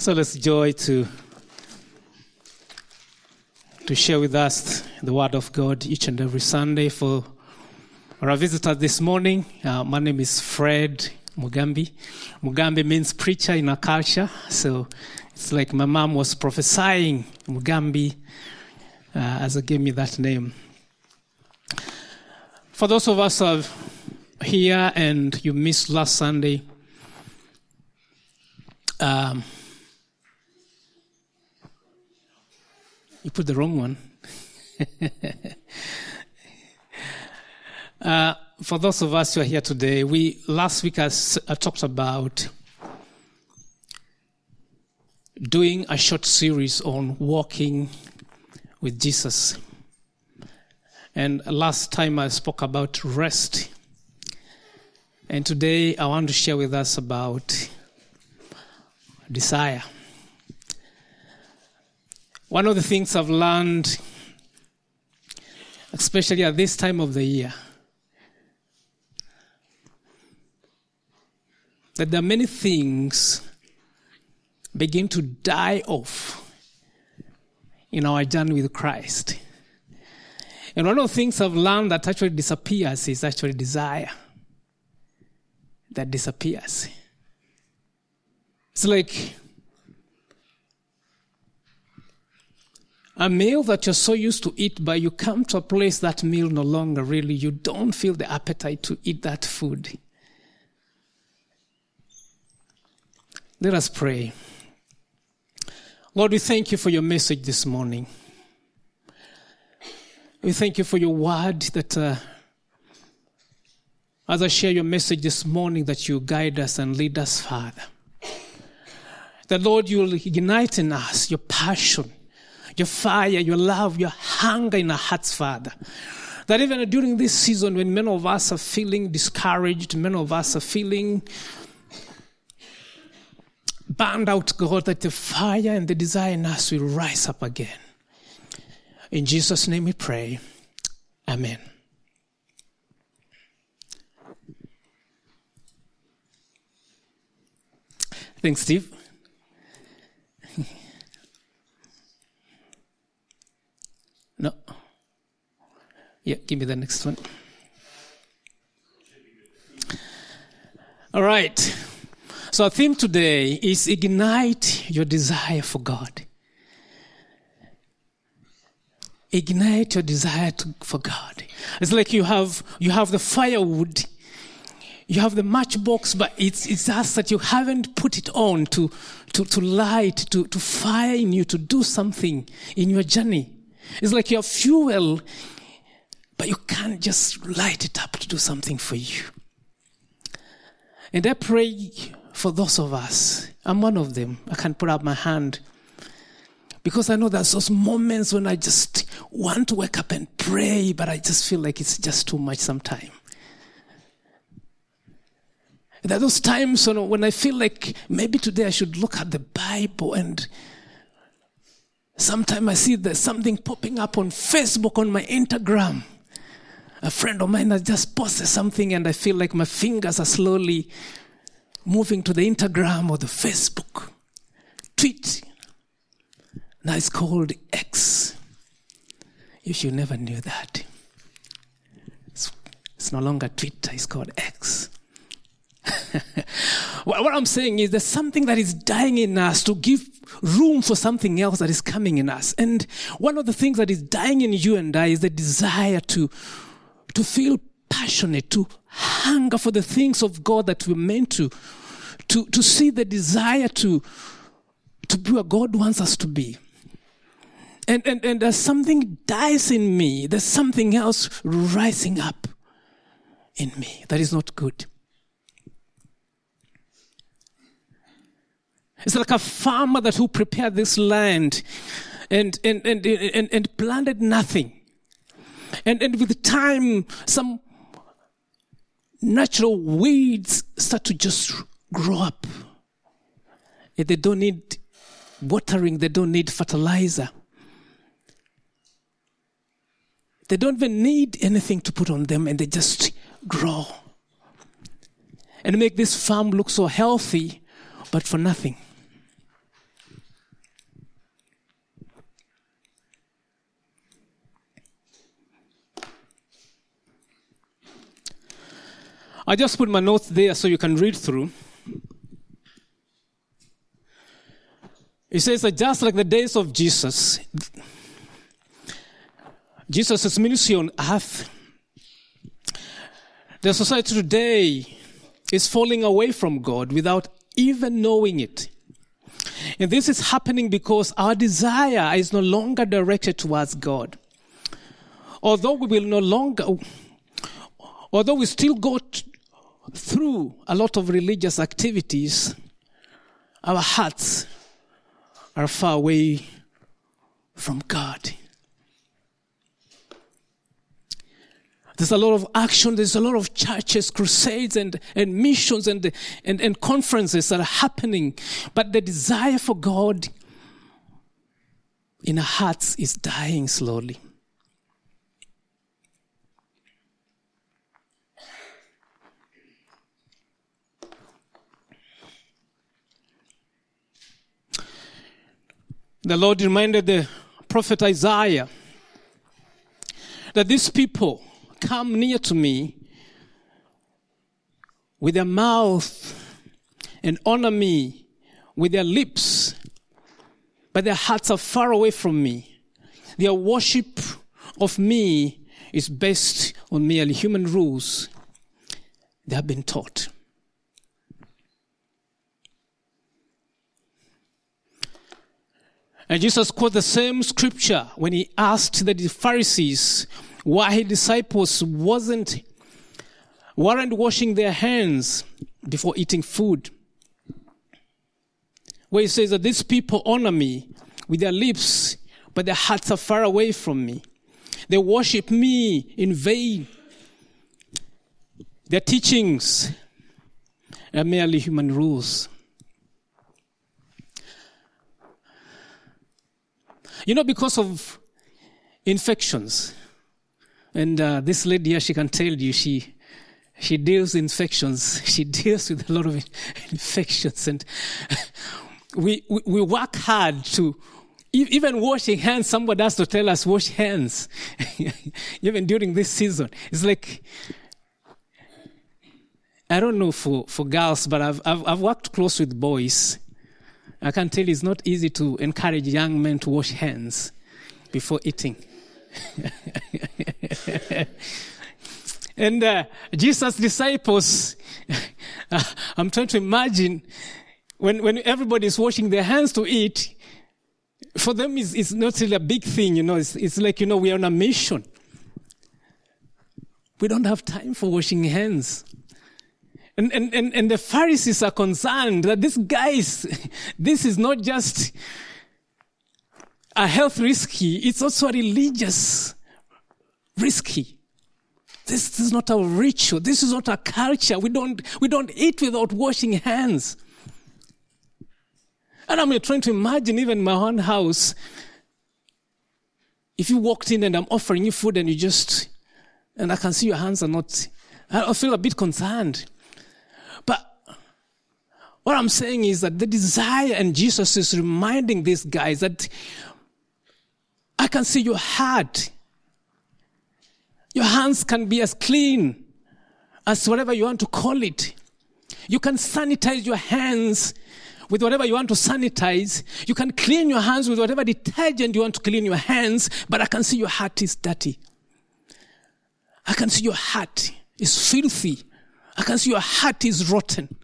So let's joy to to share with us the Word of God each and every Sunday. For our visitors this morning, uh, my name is Fred Mugambi. Mugambi means preacher in our culture, so it's like my mom was prophesying Mugambi uh, as I gave me that name. For those of us who are here and you missed last Sunday, um, you put the wrong one. uh, for those of us who are here today, we last week I, talked about doing a short series on walking with Jesus. And last time I spoke about rest. And today I want to share with us about desire. One of the things I've learned, especially at this time of the year, that there are many things begin to die off in our journey with Christ. And one of the things I've learned that actually disappears is actually desire. That disappears. It's like a meal that you're so used to eat, but you come to a place that meal no longer really, you don't feel the appetite to eat that food. Let us pray. Lord, we thank you for your message this morning. We thank you for your word that, uh, as I share your message this morning, that you guide us and lead us, Father. That, Lord, you will ignite in us your passion, your fire, your love, your hunger in our hearts, Father. That even during this season, when many of us are feeling discouraged, many of us are feeling burned out, God, that the fire and the desire in us will rise up again. In Jesus' name we pray. Amen. Thanks, Steve. no. Yeah, give me the next one. All right. So, our theme today is ignite your desire for God. Ignite your desire to, for God. It's like you have you have the firewood, you have the matchbox, but it's it's just that you haven't put it on to to, to light, to, to fire in you, to do something in your journey. It's like your fuel, but you can't just light it up to do something for you. And I pray for those of us. I'm one of them. I can put up my hand. Because I know there's those moments when I just want to wake up and pray, but I just feel like it's just too much sometimes. There are those times when I feel like maybe today I should look at the Bible and sometimes I see there's something popping up on Facebook, on my Instagram. A friend of mine has just posted something and I feel like my fingers are slowly moving to the Instagram or the Facebook. Tweet. Now it's called X. If you never knew that. It's, it's no longer Twitter, it's called X. what I'm saying is there's something that is dying in us to give room for something else that is coming in us. And one of the things that is dying in you and I is the desire to, to feel passionate, to hunger for the things of God that we're meant to, to, to see the desire to, to be what God wants us to be. And, and, and as something dies in me. There's something else rising up in me that is not good. It's like a farmer that who prepared this land and, and, and, and, and planted nothing. And, and with time, some natural weeds start to just grow up. They don't need watering, they don't need fertilizer. They don't even need anything to put on them and they just grow. And make this farm look so healthy, but for nothing. I just put my notes there so you can read through. It says that just like the days of Jesus, Jesus' ministry on earth, the society today is falling away from God without even knowing it. And this is happening because our desire is no longer directed towards God. Although we will no longer, although we still go through a lot of religious activities, our hearts are far away from God. There's a lot of action, there's a lot of churches, crusades, and, and missions and, and, and conferences that are happening. But the desire for God in our hearts is dying slowly. The Lord reminded the prophet Isaiah that these people come near to me with their mouth and honor me with their lips, but their hearts are far away from me. Their worship of me is based on merely human rules they have been taught. And Jesus quoted the same scripture when he asked the Pharisees why his disciples wasn't weren't washing their hands before eating food. Where he says that these people honor me with their lips, but their hearts are far away from me. They worship me in vain. Their teachings are merely human rules. You know, because of infections, and uh, this lady here, she can tell you she she deals infections. She deals with a lot of infections, and we we, we work hard to even washing hands. Somebody has to tell us wash hands, even during this season. It's like I don't know for for girls, but I've I've, I've worked close with boys. I can tell it's not easy to encourage young men to wash hands before eating. and uh, Jesus' disciples, uh, I'm trying to imagine when, when is washing their hands to eat, for them it's, it's not really a big thing, you know, it's, it's like, you know, we are on a mission. We don't have time for washing hands. And, and, and, and the Pharisees are concerned that this guys, this is not just a health risky, it's also a religious risky. This is not a ritual. This is not a culture. We don't, we don't eat without washing hands. And I'm trying to imagine even my own house. If you walked in and I'm offering you food and you just, and I can see your hands are not, I feel a bit concerned. What I'm saying is that the desire, and Jesus is reminding these guys that I can see your heart. Your hands can be as clean as whatever you want to call it. You can sanitize your hands with whatever you want to sanitize. You can clean your hands with whatever detergent you want to clean your hands, but I can see your heart is dirty. I can see your heart is filthy. I can see your heart is rotten.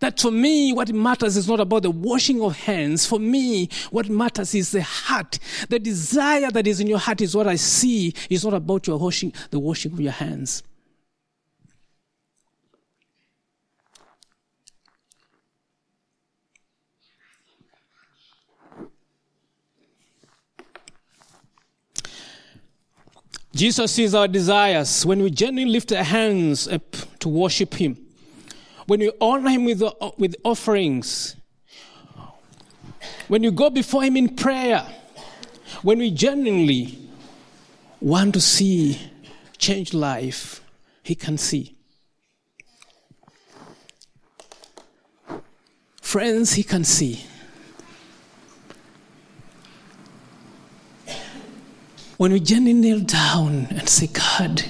That for me, what matters is not about the washing of hands. For me, what matters is the heart. The desire that is in your heart is what I see. It's not about your washing, the washing of your hands. Jesus sees our desires when we genuinely lift our hands up to worship Him when you honor Him with, with offerings, when you go before Him in prayer, when we genuinely want to see change life, He can see. Friends, He can see. When we genuinely kneel down and say, God,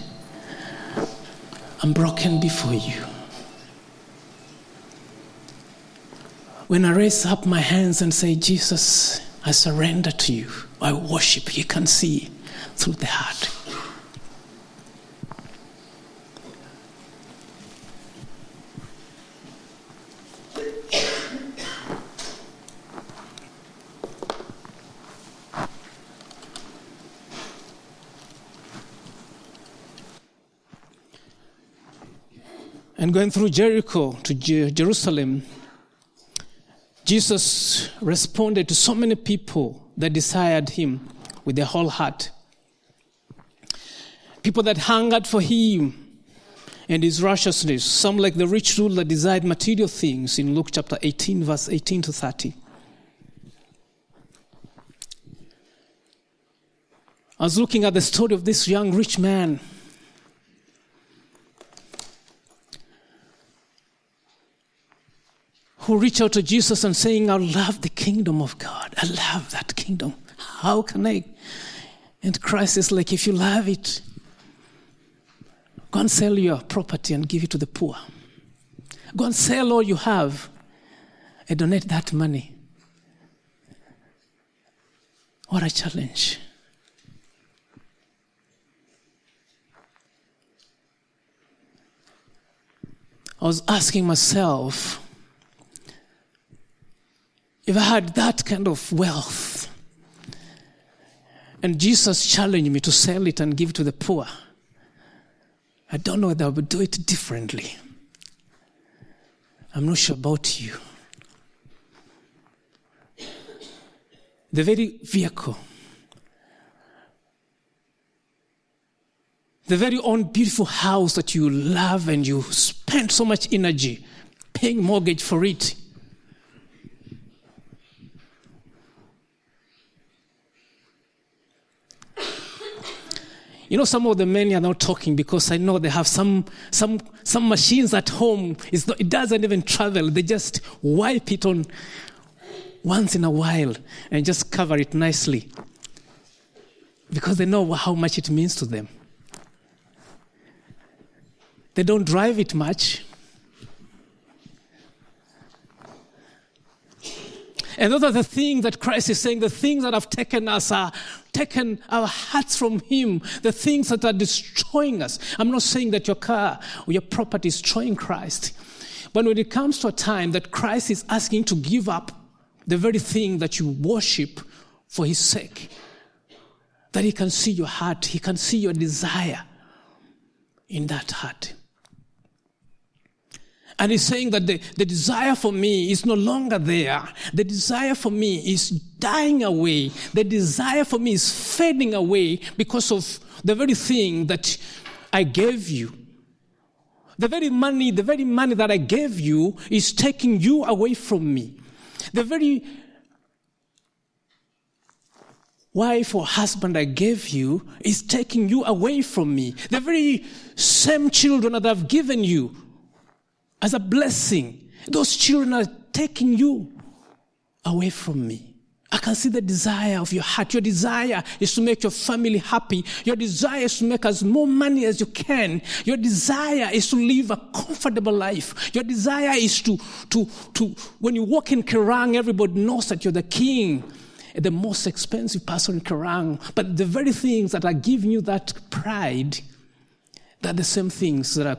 I'm broken before you. When I raise up my hands and say, Jesus, I surrender to you, I worship, you can see through the heart. And going through Jericho to Jerusalem, Jesus responded to so many people that desired him with their whole heart. People that hungered for him and his righteousness, some like the rich ruler desired material things in Luke chapter 18, verse 18 to 30. I was looking at the story of this young rich man who reach out to Jesus and saying, I love the kingdom of God. I love that kingdom. How can I? And Christ is like, if you love it, go and sell your property and give it to the poor. Go and sell all you have and donate that money. What a challenge. I was asking myself, if I had that kind of wealth, and Jesus challenged me to sell it and give to the poor, I don't know whether I would do it differently. I'm not sure about you. The very vehicle, the very own beautiful house that you love and you spend so much energy paying mortgage for it You know, some of the men are not talking because I know they have some, some, some machines at home. Not, it doesn't even travel. They just wipe it on once in a while and just cover it nicely because they know how much it means to them. They don't drive it much. And those are the things that Christ is saying, the things that have taken us are taken our hearts from Him, the things that are destroying us. I'm not saying that your car or your property is destroying Christ. But when it comes to a time that Christ is asking to give up the very thing that you worship for His sake, that He can see your heart, He can see your desire in that heart. And he's saying that the, the desire for me is no longer there. The desire for me is dying away. The desire for me is fading away because of the very thing that I gave you. The very money, the very money that I gave you is taking you away from me. The very wife or husband I gave you is taking you away from me. The very same children that I've given you as a blessing. Those children are taking you away from me. I can see the desire of your heart. Your desire is to make your family happy. Your desire is to make as more money as you can. Your desire is to live a comfortable life. Your desire is to, to, to when you walk in Kerang, everybody knows that you're the king, the most expensive person in Kerang. But the very things that are giving you that pride, they're the same things that are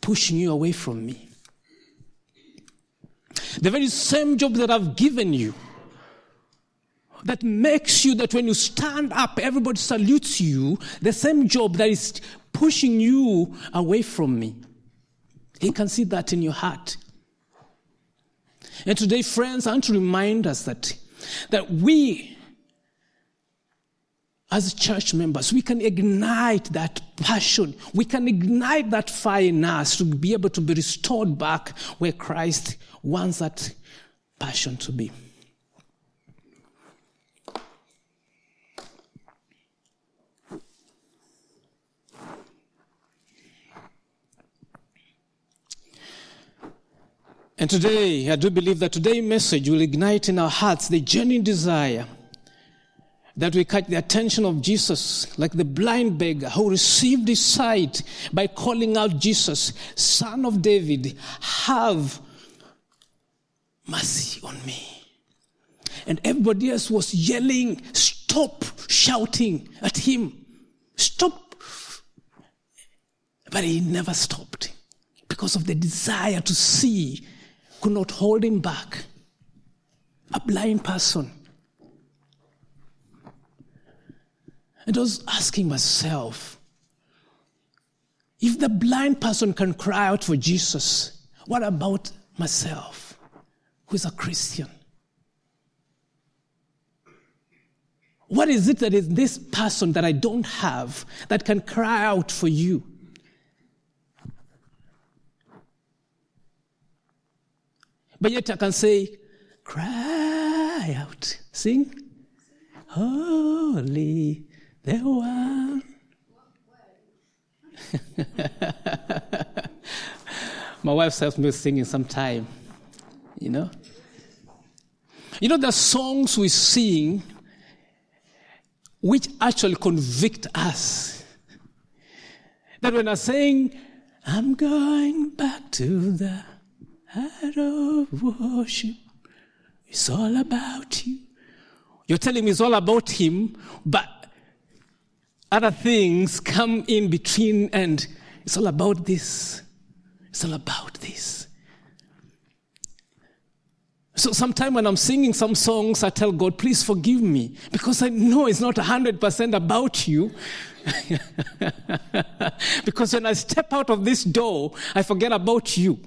pushing you away from me. The very same job that I've given you that makes you that when you stand up, everybody salutes you, the same job that is pushing you away from me. He can see that in your heart. And today, friends, I want to remind us that, that we as church members, we can ignite that passion. We can ignite that fire in us to be able to be restored back where Christ wants that passion to be. And today, I do believe that today's message will ignite in our hearts the genuine desire that we catch the attention of Jesus, like the blind beggar who received his sight by calling out Jesus, Son of David, have mercy on me. And everybody else was yelling, Stop shouting at him. Stop. But he never stopped because of the desire to see, could not hold him back. A blind person And I was asking myself, if the blind person can cry out for Jesus, what about myself, who is a Christian? What is it that is this person that I don't have that can cry out for you? But yet I can say, cry out, sing, holy the one. My wife helps me singing sometime, you know. You know, the songs we sing which actually convict us. That when I sing, I'm going back to the heart of worship, it's all about you. You're telling me it's all about him, but other things come in between, and it's all about this. It's all about this. So sometimes when I'm singing some songs, I tell God, please forgive me, because I know it's not 100% about you. because when I step out of this door, I forget about you.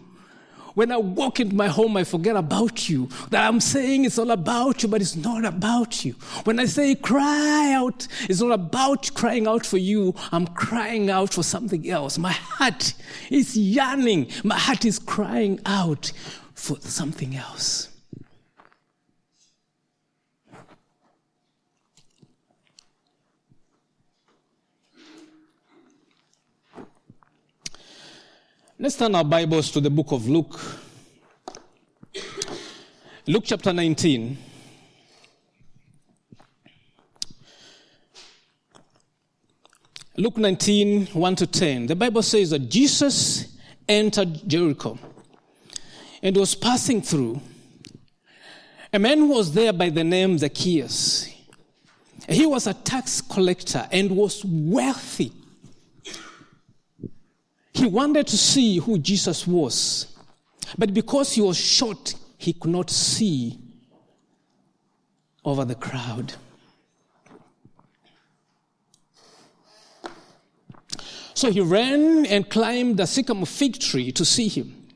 When I walk into my home, I forget about you. That I'm saying it's all about you, but it's not about you. When I say cry out, it's not about crying out for you. I'm crying out for something else. My heart is yearning. My heart is crying out for something else. Let's turn our Bibles to the book of Luke. Luke chapter 19. Luke 19, 1 to 10. The Bible says that Jesus entered Jericho and was passing through. A man was there by the name Zacchaeus. He was a tax collector and was wealthy he wanted to see who Jesus was, but because he was short, he could not see over the crowd. So he ran and climbed the sycamore fig tree to see him.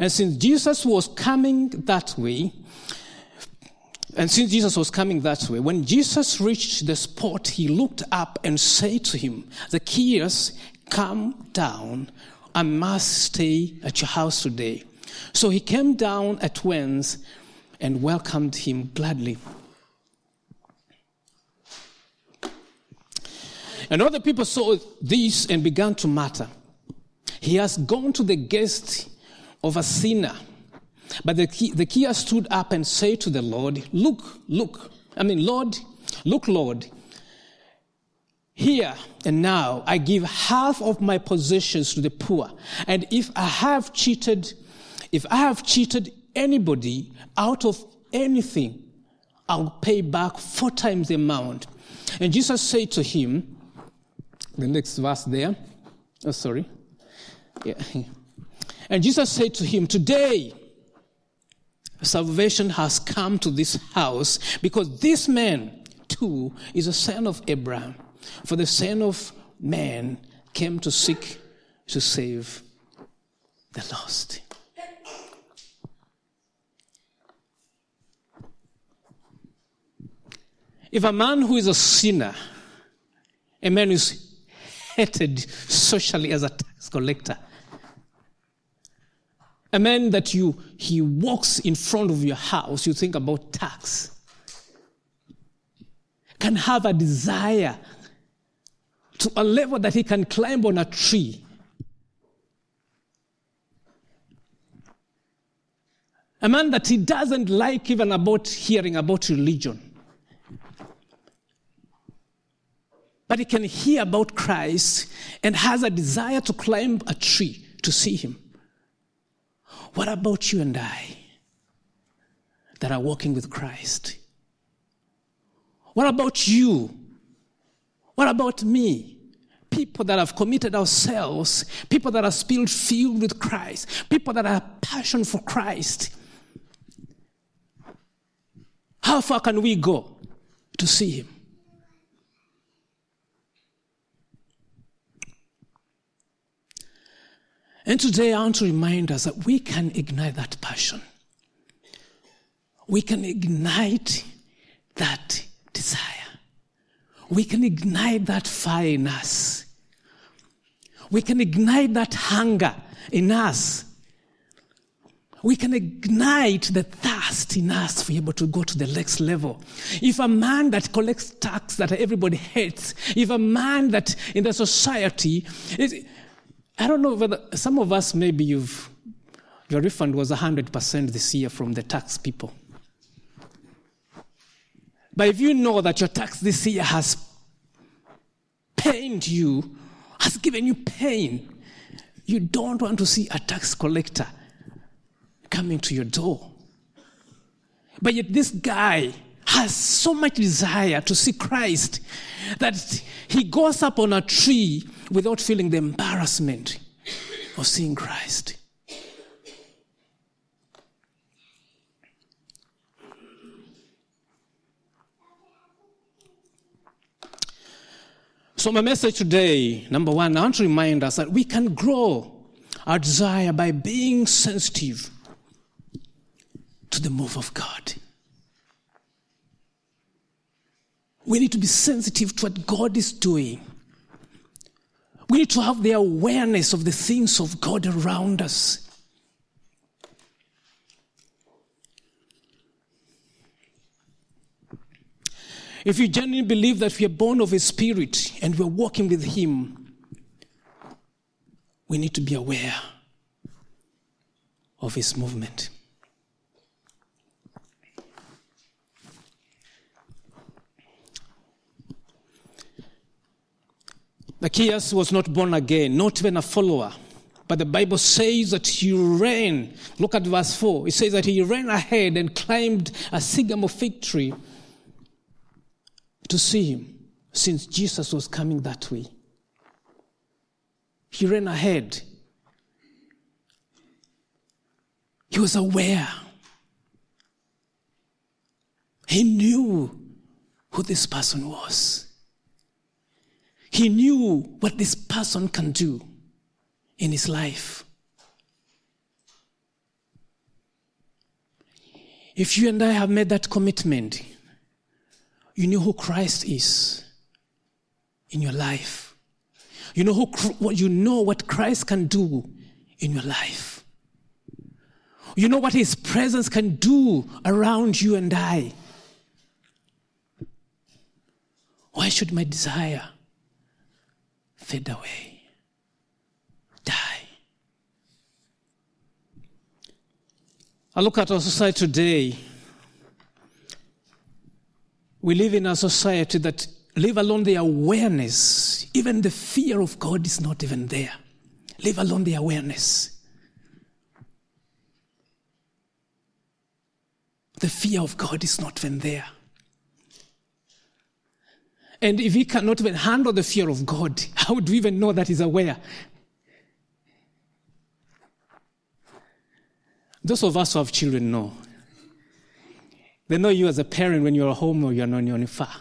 And since Jesus was coming that way, and since Jesus was coming that way, when Jesus reached the spot, he looked up and said to him, Zacchaeus, come down. I must stay at your house today. So he came down at once and welcomed him gladly. And the people saw this and began to mutter. He has gone to the guest of a sinner. But the, key, the stood up and said to the Lord, Look, look. I mean, Lord, look, Lord. Here and now, I give half of my possessions to the poor. And if I have cheated, if I have cheated anybody out of anything, I'll pay back four times the amount. And Jesus said to him, the next verse there, oh, sorry. Yeah. And Jesus said to him, Today, salvation has come to this house because this man too is a son of Abraham. For the Son of Man came to seek to save the lost. If a man who is a sinner, a man who is hated socially as a tax collector, a man that you he walks in front of your house, you think about tax, can have a desire to a level that he can climb on a tree. A man that he doesn't like even about hearing about religion. but he can hear about Christ and has a desire to climb a tree to see him. What about you and I that are walking with Christ? What about you? What about me? People that have committed ourselves, people that are still filled with Christ, people that have passion for Christ. How far can we go to see Him? And today I want to remind us that we can ignite that passion. We can ignite that desire. We can ignite that fire in us. We can ignite that hunger in us. We can ignite the thirst in us to be able to go to the next level. If a man that collects tax that everybody hates, if a man that in the society, I don't know whether some of us maybe you've your refund was 100% this year from the tax people. But if you know that your tax this year has pained you, has given you pain, you don't want to see a tax collector coming to your door. But yet, this guy has so much desire to see Christ that he goes up on a tree without feeling the embarrassment of seeing Christ. So, my message today, number one, I want to remind us that we can grow our desire by being sensitive to the move of God. We need to be sensitive to what God is doing. We need to have the awareness of the things of God around us. If you genuinely believe that we are born of His Spirit and we're walking with Him, we need to be aware of His movement. Zacchaeus was not born again, not even a follower. But the Bible says that he ran. Look at verse 4. It says that he ran ahead and climbed a sycamore fig tree to see him, since Jesus was coming that way. He ran ahead. He was aware. He knew who this person was. He knew what this person can do in his life. If you and I have made that commitment, you know who Christ is in your life. You know who you know what Christ can do in your life. You know what his presence can do around you and I. Why should my desire fade away, die. I look at our society today. We live in a society that, leave alone the awareness, even the fear of God is not even there. Leave alone the awareness. The fear of God is not even there. And if he cannot even handle the fear of God, how do we even know that he's aware? Those of us who have children know. They know you as a parent when you're home or you're not you're far.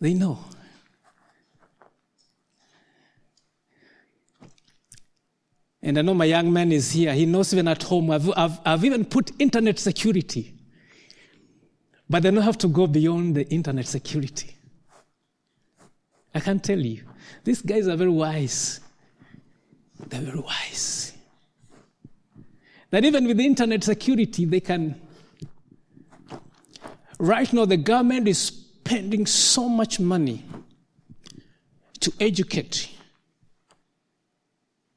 They know. And I know my young man is here. He knows even at home. I've, I've, I've even put internet security but they don't have to go beyond the internet security. I can tell you, these guys are very wise. They're very wise. That even with internet security, they can. Right now, the government is spending so much money to educate,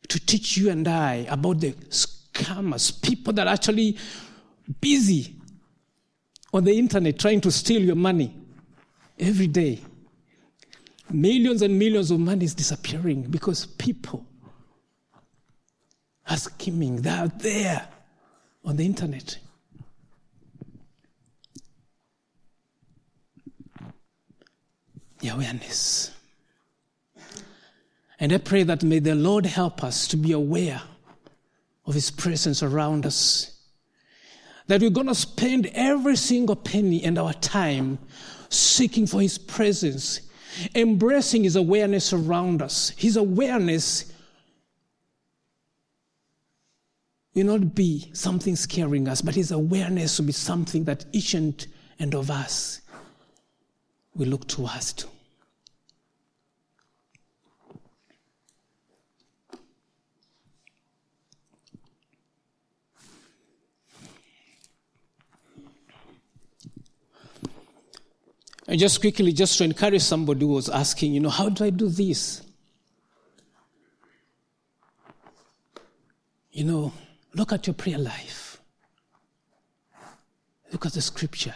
to teach you and I about the scammers, people that are actually busy on the internet trying to steal your money. every day. Millions and millions of money is disappearing because people are skimming. They are there on the internet. The awareness. And I pray that may the Lord help us to be aware of His presence around us. That we're going to spend every single penny and our time seeking for His presence, embracing His awareness around us. His awareness will not be something scaring us, but His awareness will be something that each and, of us will look towards to. And just quickly, just to encourage somebody who was asking, you know, how do I do this? You know, look at your prayer life. Look at the scripture.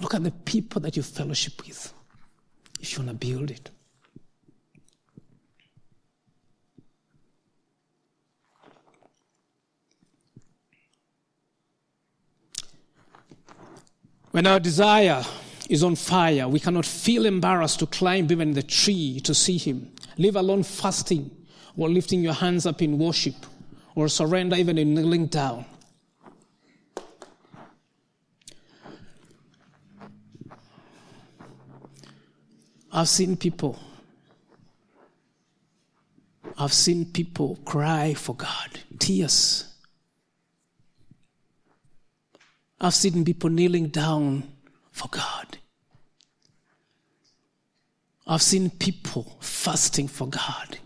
Look at the people that you fellowship with if you want to build it. When our desire is on fire. We cannot feel embarrassed to climb even the tree to see him, leave alone fasting or lifting your hands up in worship or surrender even in kneeling down. I've seen people. I've seen people cry for God, tears. I've seen people kneeling down for God. I've seen people fasting for God.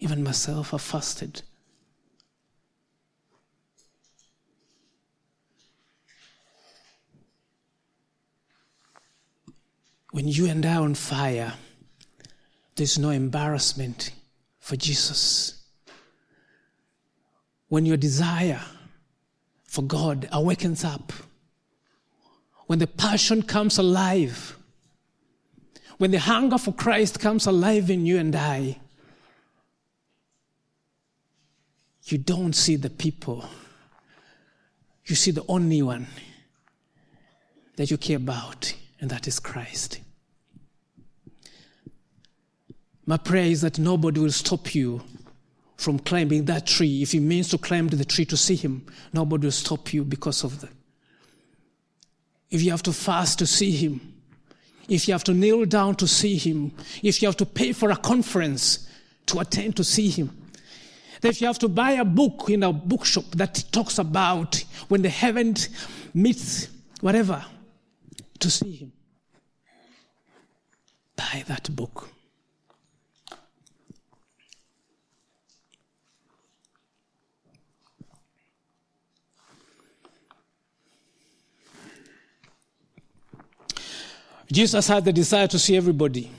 Even myself, I fasted. When you and I are on fire, there's no embarrassment for Jesus. When your desire for God awakens up, when the passion comes alive, when the hunger for Christ comes alive in you and I, you don't see the people. You see the only one that you care about, and that is Christ. My prayer is that nobody will stop you from climbing that tree. If it means to climb to the tree to see Him, nobody will stop you because of that. If you have to fast to see Him, if you have to kneel down to see him, if you have to pay for a conference to attend to see him, if you have to buy a book in a bookshop that talks about when the heaven meets whatever to see him, buy that book. Jesus had the desire to see everybody.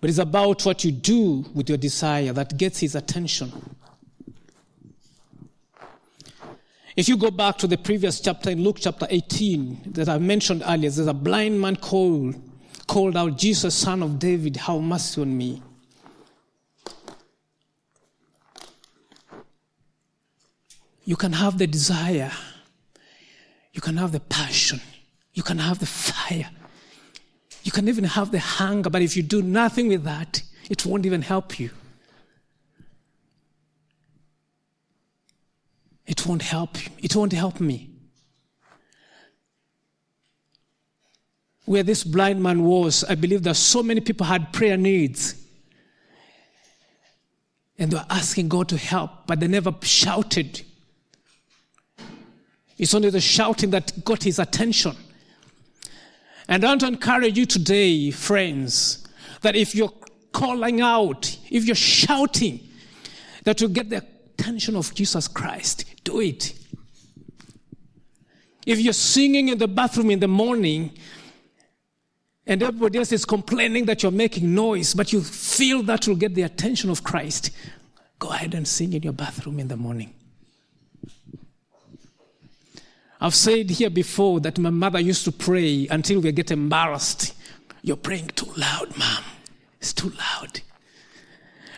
But it's about what you do with your desire that gets his attention. If you go back to the previous chapter in Luke chapter 18 that I mentioned earlier, there's a blind man called, called out, Jesus, son of David, have mercy on me. You can have the desire, you can have the passion, you can have the fire, you can even have the hunger, but if you do nothing with that, it won't even help you. It won't help. It won't help me. Where this blind man was, I believe that so many people had prayer needs. And they were asking God to help, but they never shouted. It's only the shouting that got his attention. And I want to encourage you today, friends, that if you're calling out, if you're shouting, that you get the attention of Jesus Christ, do it. If you're singing in the bathroom in the morning and everybody else is complaining that you're making noise, but you feel that will get the attention of Christ, go ahead and sing in your bathroom in the morning. I've said here before that my mother used to pray until we get embarrassed. You're praying too loud, mom. It's too loud.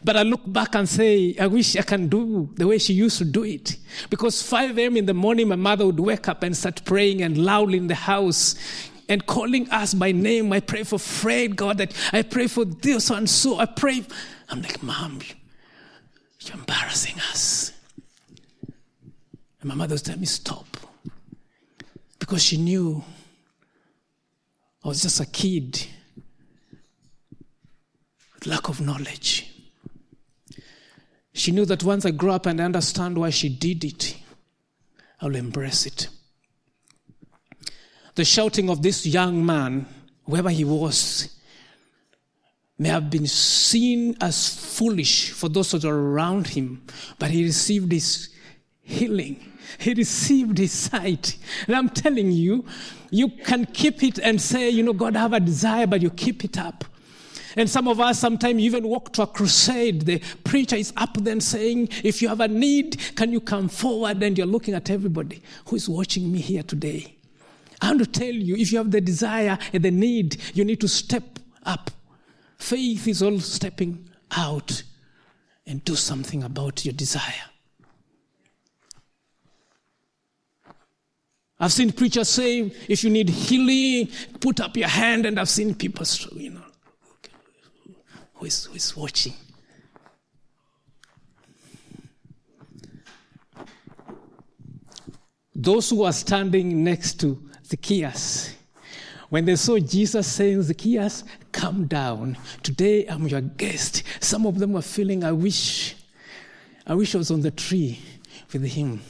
But I look back and say, I wish I can do the way she used to do it. Because 5 a.m. in the morning, my mother would wake up and start praying and loudly in the house and calling us by name. I pray for Fred, God, that I pray for this and so. I pray. I'm like, Mom, you're embarrassing us. And my mother would tell me, Stop. Because she knew I was just a kid with lack of knowledge. She knew that once I grow up and understand why she did it, I'll embrace it. The shouting of this young man, whoever he was, may have been seen as foolish for those that are around him, but he received his healing. He received his sight. And I'm telling you, you can keep it and say, you know, God, I have a desire, but you keep it up. And some of us, sometimes even walk to a crusade. The preacher is up then saying, if you have a need, can you come forward? And you're looking at everybody who is watching me here today. I want to tell you, if you have the desire and the need, you need to step up. Faith is all stepping out and do something about your desire. I've seen preachers say, if you need healing, put up your hand, and I've seen people, you know, who is, who is watching. Those who are standing next to Zacchaeus, when they saw Jesus saying, Zacchaeus, come down. Today I'm your guest. Some of them were feeling, I wish, I wish I was on the tree with him.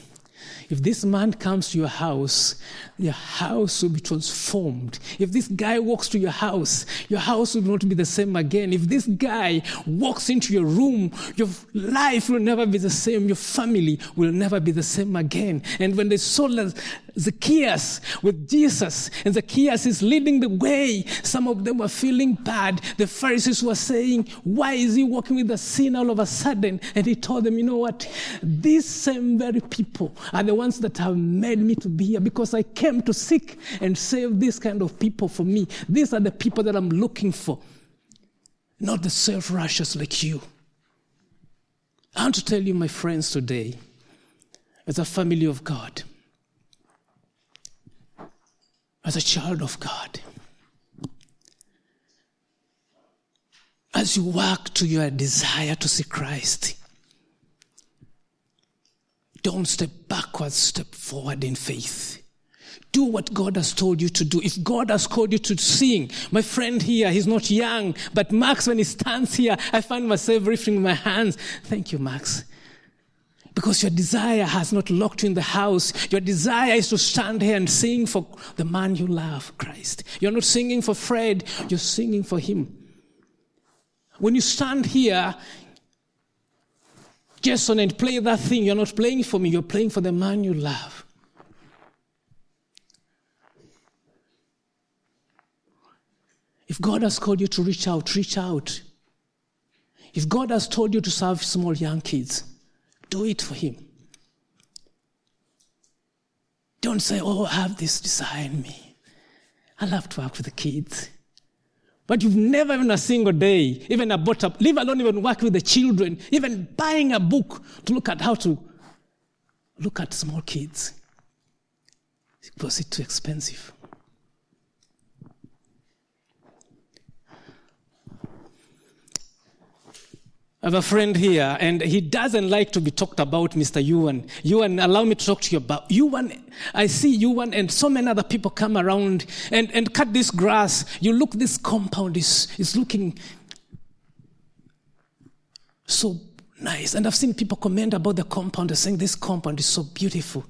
If this man comes to your house, your house will be transformed. If this guy walks to your house, your house will not be the same again. If this guy walks into your room, your life will never be the same. Your family will never be the same again. And when they saw Zacchaeus with Jesus, and Zacchaeus is leading the way. Some of them were feeling bad. The Pharisees were saying, Why is he walking with a sin all of a sudden? And he told them, You know what? These same very people are the ones that have made me to be here because I came to seek and save this kind of people for me. These are the people that I'm looking for, not the self righteous like you. I want to tell you, my friends, today, as a family of God, as a child of God. As you work to your desire to see Christ, don't step backwards, step forward in faith. Do what God has told you to do. If God has called you to sing, my friend here, he's not young, but Max, when he stands here, I find myself lifting my hands. Thank you, Max. Because your desire has not locked you in the house. Your desire is to stand here and sing for the man you love, Christ. You're not singing for Fred, you're singing for him. When you stand here, Jason, and play that thing, you're not playing for me, you're playing for the man you love. If God has called you to reach out, reach out. If God has told you to serve small young kids, do it for Him. Don't say, Oh, I have this desire in me. I love to work with the kids. But you've never even a single day, even a bought up, leave alone even work with the children, even buying a book to look at how to look at small kids. Because it's too expensive. I have a friend here, and he doesn't like to be talked about, Mr. Yuan. Yuan, allow me to talk to you about Yuan. I see Yuan and so many other people come around and, and cut this grass. You look, this compound is, is looking so nice. And I've seen people comment about the compound, saying this compound is so beautiful.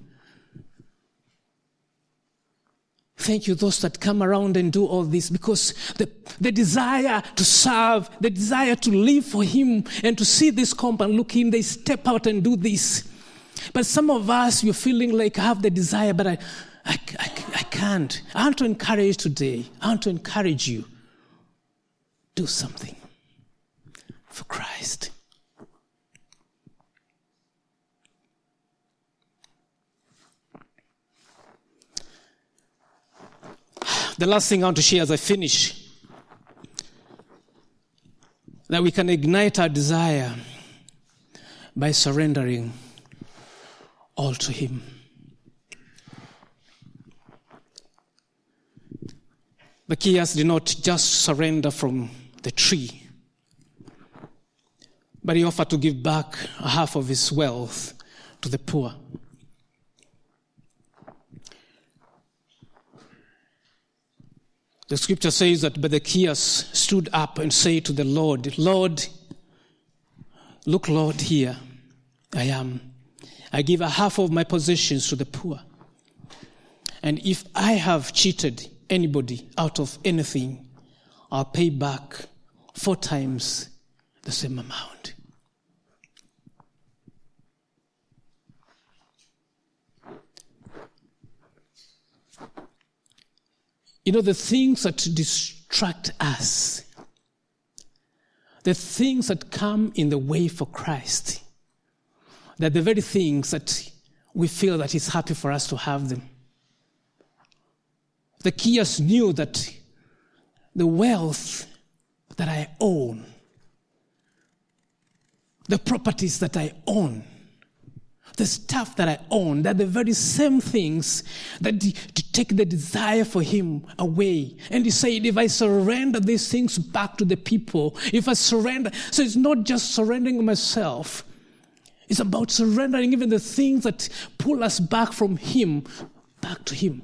Thank you, those that come around and do all this, because the, the desire to serve, the desire to live for Him and to see this compound look in, they step out and do this. But some of us, you're feeling like I have the desire, but I, I, I, I can't. I want to encourage today. I want to encourage you. Do something for Christ. The last thing I want to share as I finish that we can ignite our desire by surrendering all to Him. Zacchaeus did not just surrender from the tree, but he offered to give back half of his wealth to the poor. The scripture says that Zacchaeus stood up and said to the Lord, Lord, look, Lord, here I am. I give a half of my possessions to the poor. And if I have cheated anybody out of anything, I'll pay back four times the same amount. You know, the things that distract us, the things that come in the way for Christ, they're the very things that we feel that He's happy for us to have them. The Zacchaeus knew that the wealth that I own, the properties that I own, the stuff that I own, they're the very same things that to take the desire for Him away. And He said, if I surrender these things back to the people, if I surrender, so it's not just surrendering myself, it's about surrendering even the things that pull us back from Him, back to Him.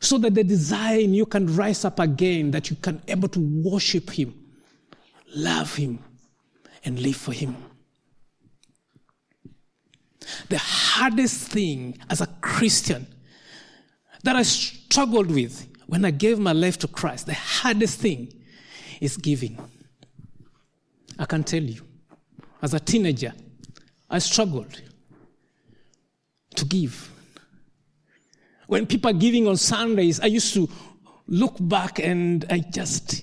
So that the desire in you can rise up again, that you can able to worship Him, love Him, and live for Him. The hardest thing as a Christian that I struggled with when I gave my life to Christ, the hardest thing is giving. I can tell you, as a teenager, I struggled to give. When people are giving on Sundays, I used to look back and I just,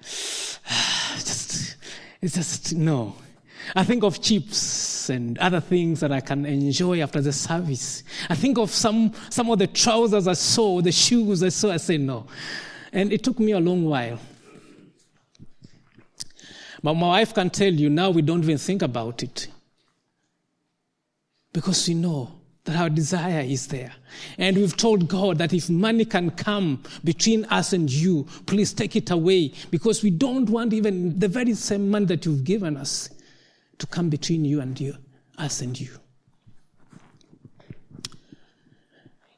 just, it's just, no. I think of chips and other things that I can enjoy after the service. I think of some, some of the trousers I saw, the shoes I saw, I say no. And it took me a long while. But my wife can tell you now we don't even think about it. Because we know that our desire is there. And we've told God that if money can come between us and you, please take it away because we don't want even the very same money that you've given us to come between you and you, us and you.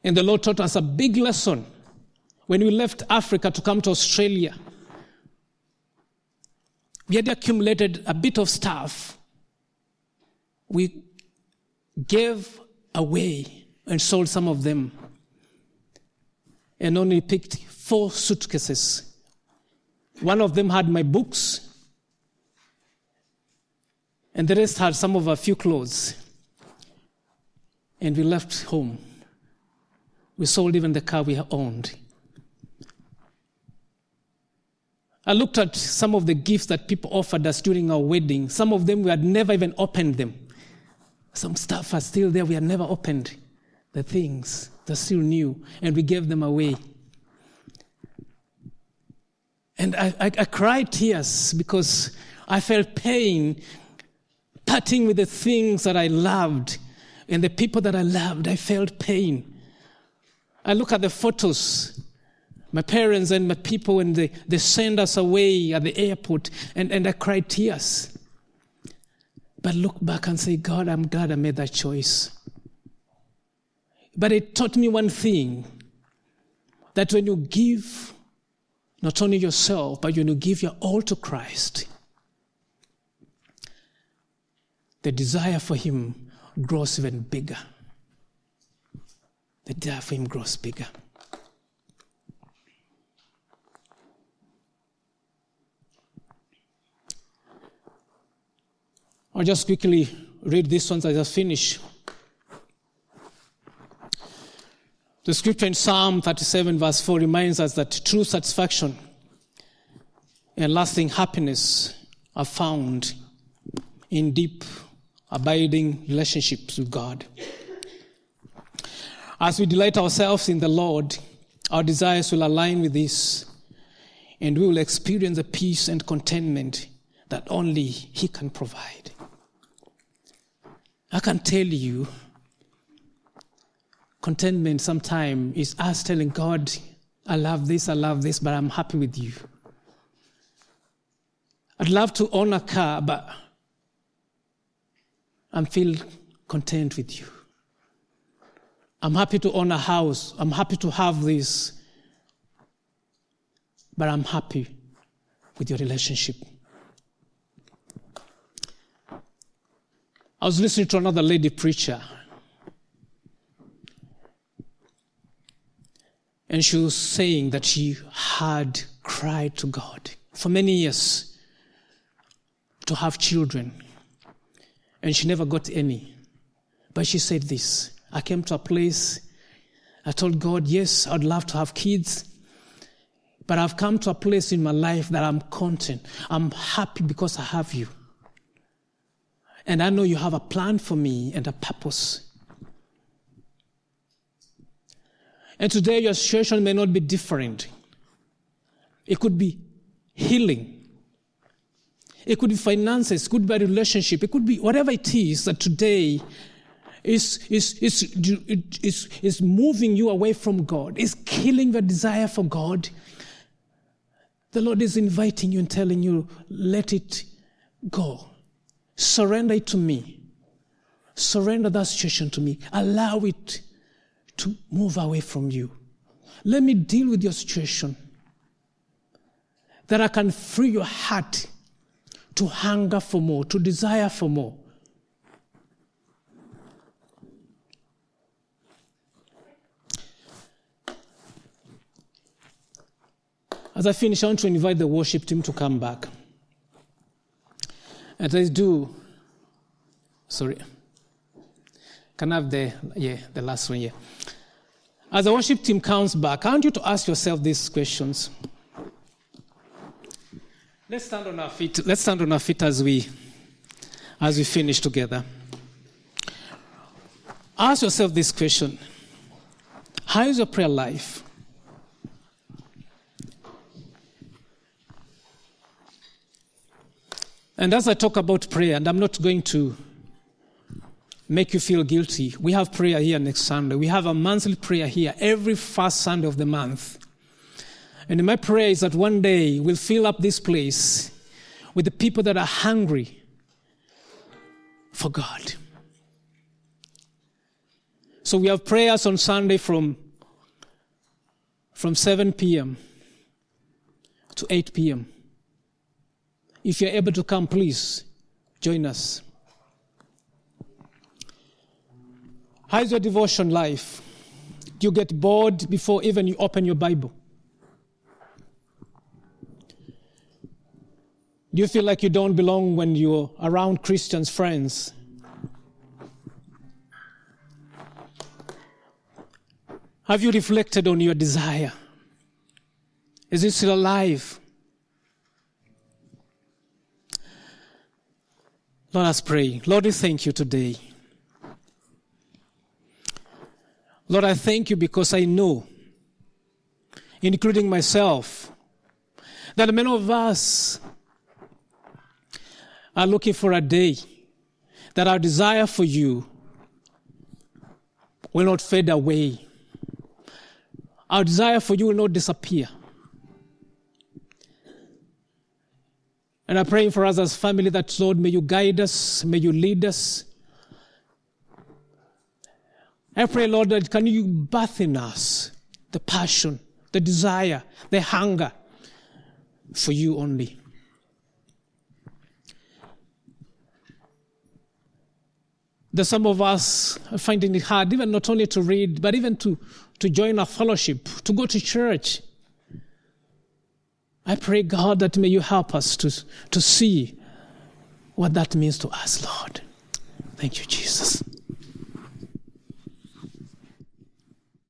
And the Lord taught us a big lesson when we left Africa to come to Australia. We had accumulated a bit of stuff. We gave away and sold some of them and only picked four suitcases. One of them had my books, and the rest had some of our few clothes. And we left home. We sold even the car we owned. I looked at some of the gifts that people offered us during our wedding. Some of them we had never even opened them. Some stuff are still there. We had never opened the things. They're still new. And we gave them away. And I, I, I cried tears because I felt pain parting with the things that I loved and the people that I loved. I felt pain. I look at the photos, my parents and my people, when they, they send us away at the airport, and, and I cry tears. But look back and say, God, I'm glad I made that choice. But it taught me one thing that when you give not only yourself, but when you give your all to Christ, the desire for Him grows even bigger. The desire for Him grows bigger. I'll just quickly read this one I finish. The scripture in Psalm 37, verse 4 reminds us that true satisfaction and lasting happiness are found in deep abiding relationships with God. As we delight ourselves in the Lord, Our desires will align with this, and we will experience the peace and contentment that only He can provide. I can tell you, contentment sometimes is us telling God, I love this, I love this, but I'm happy with you. I'd love to own a car, but I'm feel content with you. I'm happy to own a house. I'm happy to have this. But I'm happy with your relationship. I was listening to another lady preacher. And she was saying that she had cried to God for many years to have children. And she never got any. But she said this I came to a place, I told God, yes, I'd love to have kids. But I've come to a place in my life that I'm content. I'm happy because I have you. And I know you have a plan for me and a purpose. And today your situation may not be different. It could be healing. It could be finances, could be a relationship, it could be whatever it is that today is, is, is, is, is moving you away from God, is killing the desire for God. The Lord is inviting you and telling you, let it go. Surrender it to me. Surrender that situation to me. Allow it to move away from you. Let me deal with your situation. That I can free your heart to hunger for more, to desire for more. As I finish, I want to invite the worship team to come back. And I do, sorry, can I have the, yeah, the last one, yeah. As the worship team comes back, I want you to ask yourself these questions. Let's stand on our feet. Let's stand on our feet as we, as we finish together. Ask yourself this question How is your prayer life? And as I talk about prayer, and I'm not going to make you feel guilty, we have prayer here next Sunday. We have a monthly prayer here every first Sunday of the month. And my prayer is that one day we'll fill up this place with the people that are hungry for God. So we have prayers on Sunday from, from 7 p.m. to 8 p.m. If you're able to come, please join us. How's your devotion life? Do you get bored before even you open your Bible? You feel like you don't belong when you're around Christians, friends? Have you reflected on your desire? Is it still alive? Let us pray. Lord, we thank you today. Lord, I thank you because I know, including myself, that many of us are looking for a day that our desire for you will not fade away. Our desire for you will not disappear. And I'm praying for us as family that, Lord, may you guide us, may you lead us. I pray, Lord, that can you birth in us the passion, the desire, the hunger for you only. That some of us are finding it hard, even not only to read, but even to, to join a fellowship, to go to church. I pray, God, that may you help us to, to see what that means to us, Lord. Thank you, Jesus.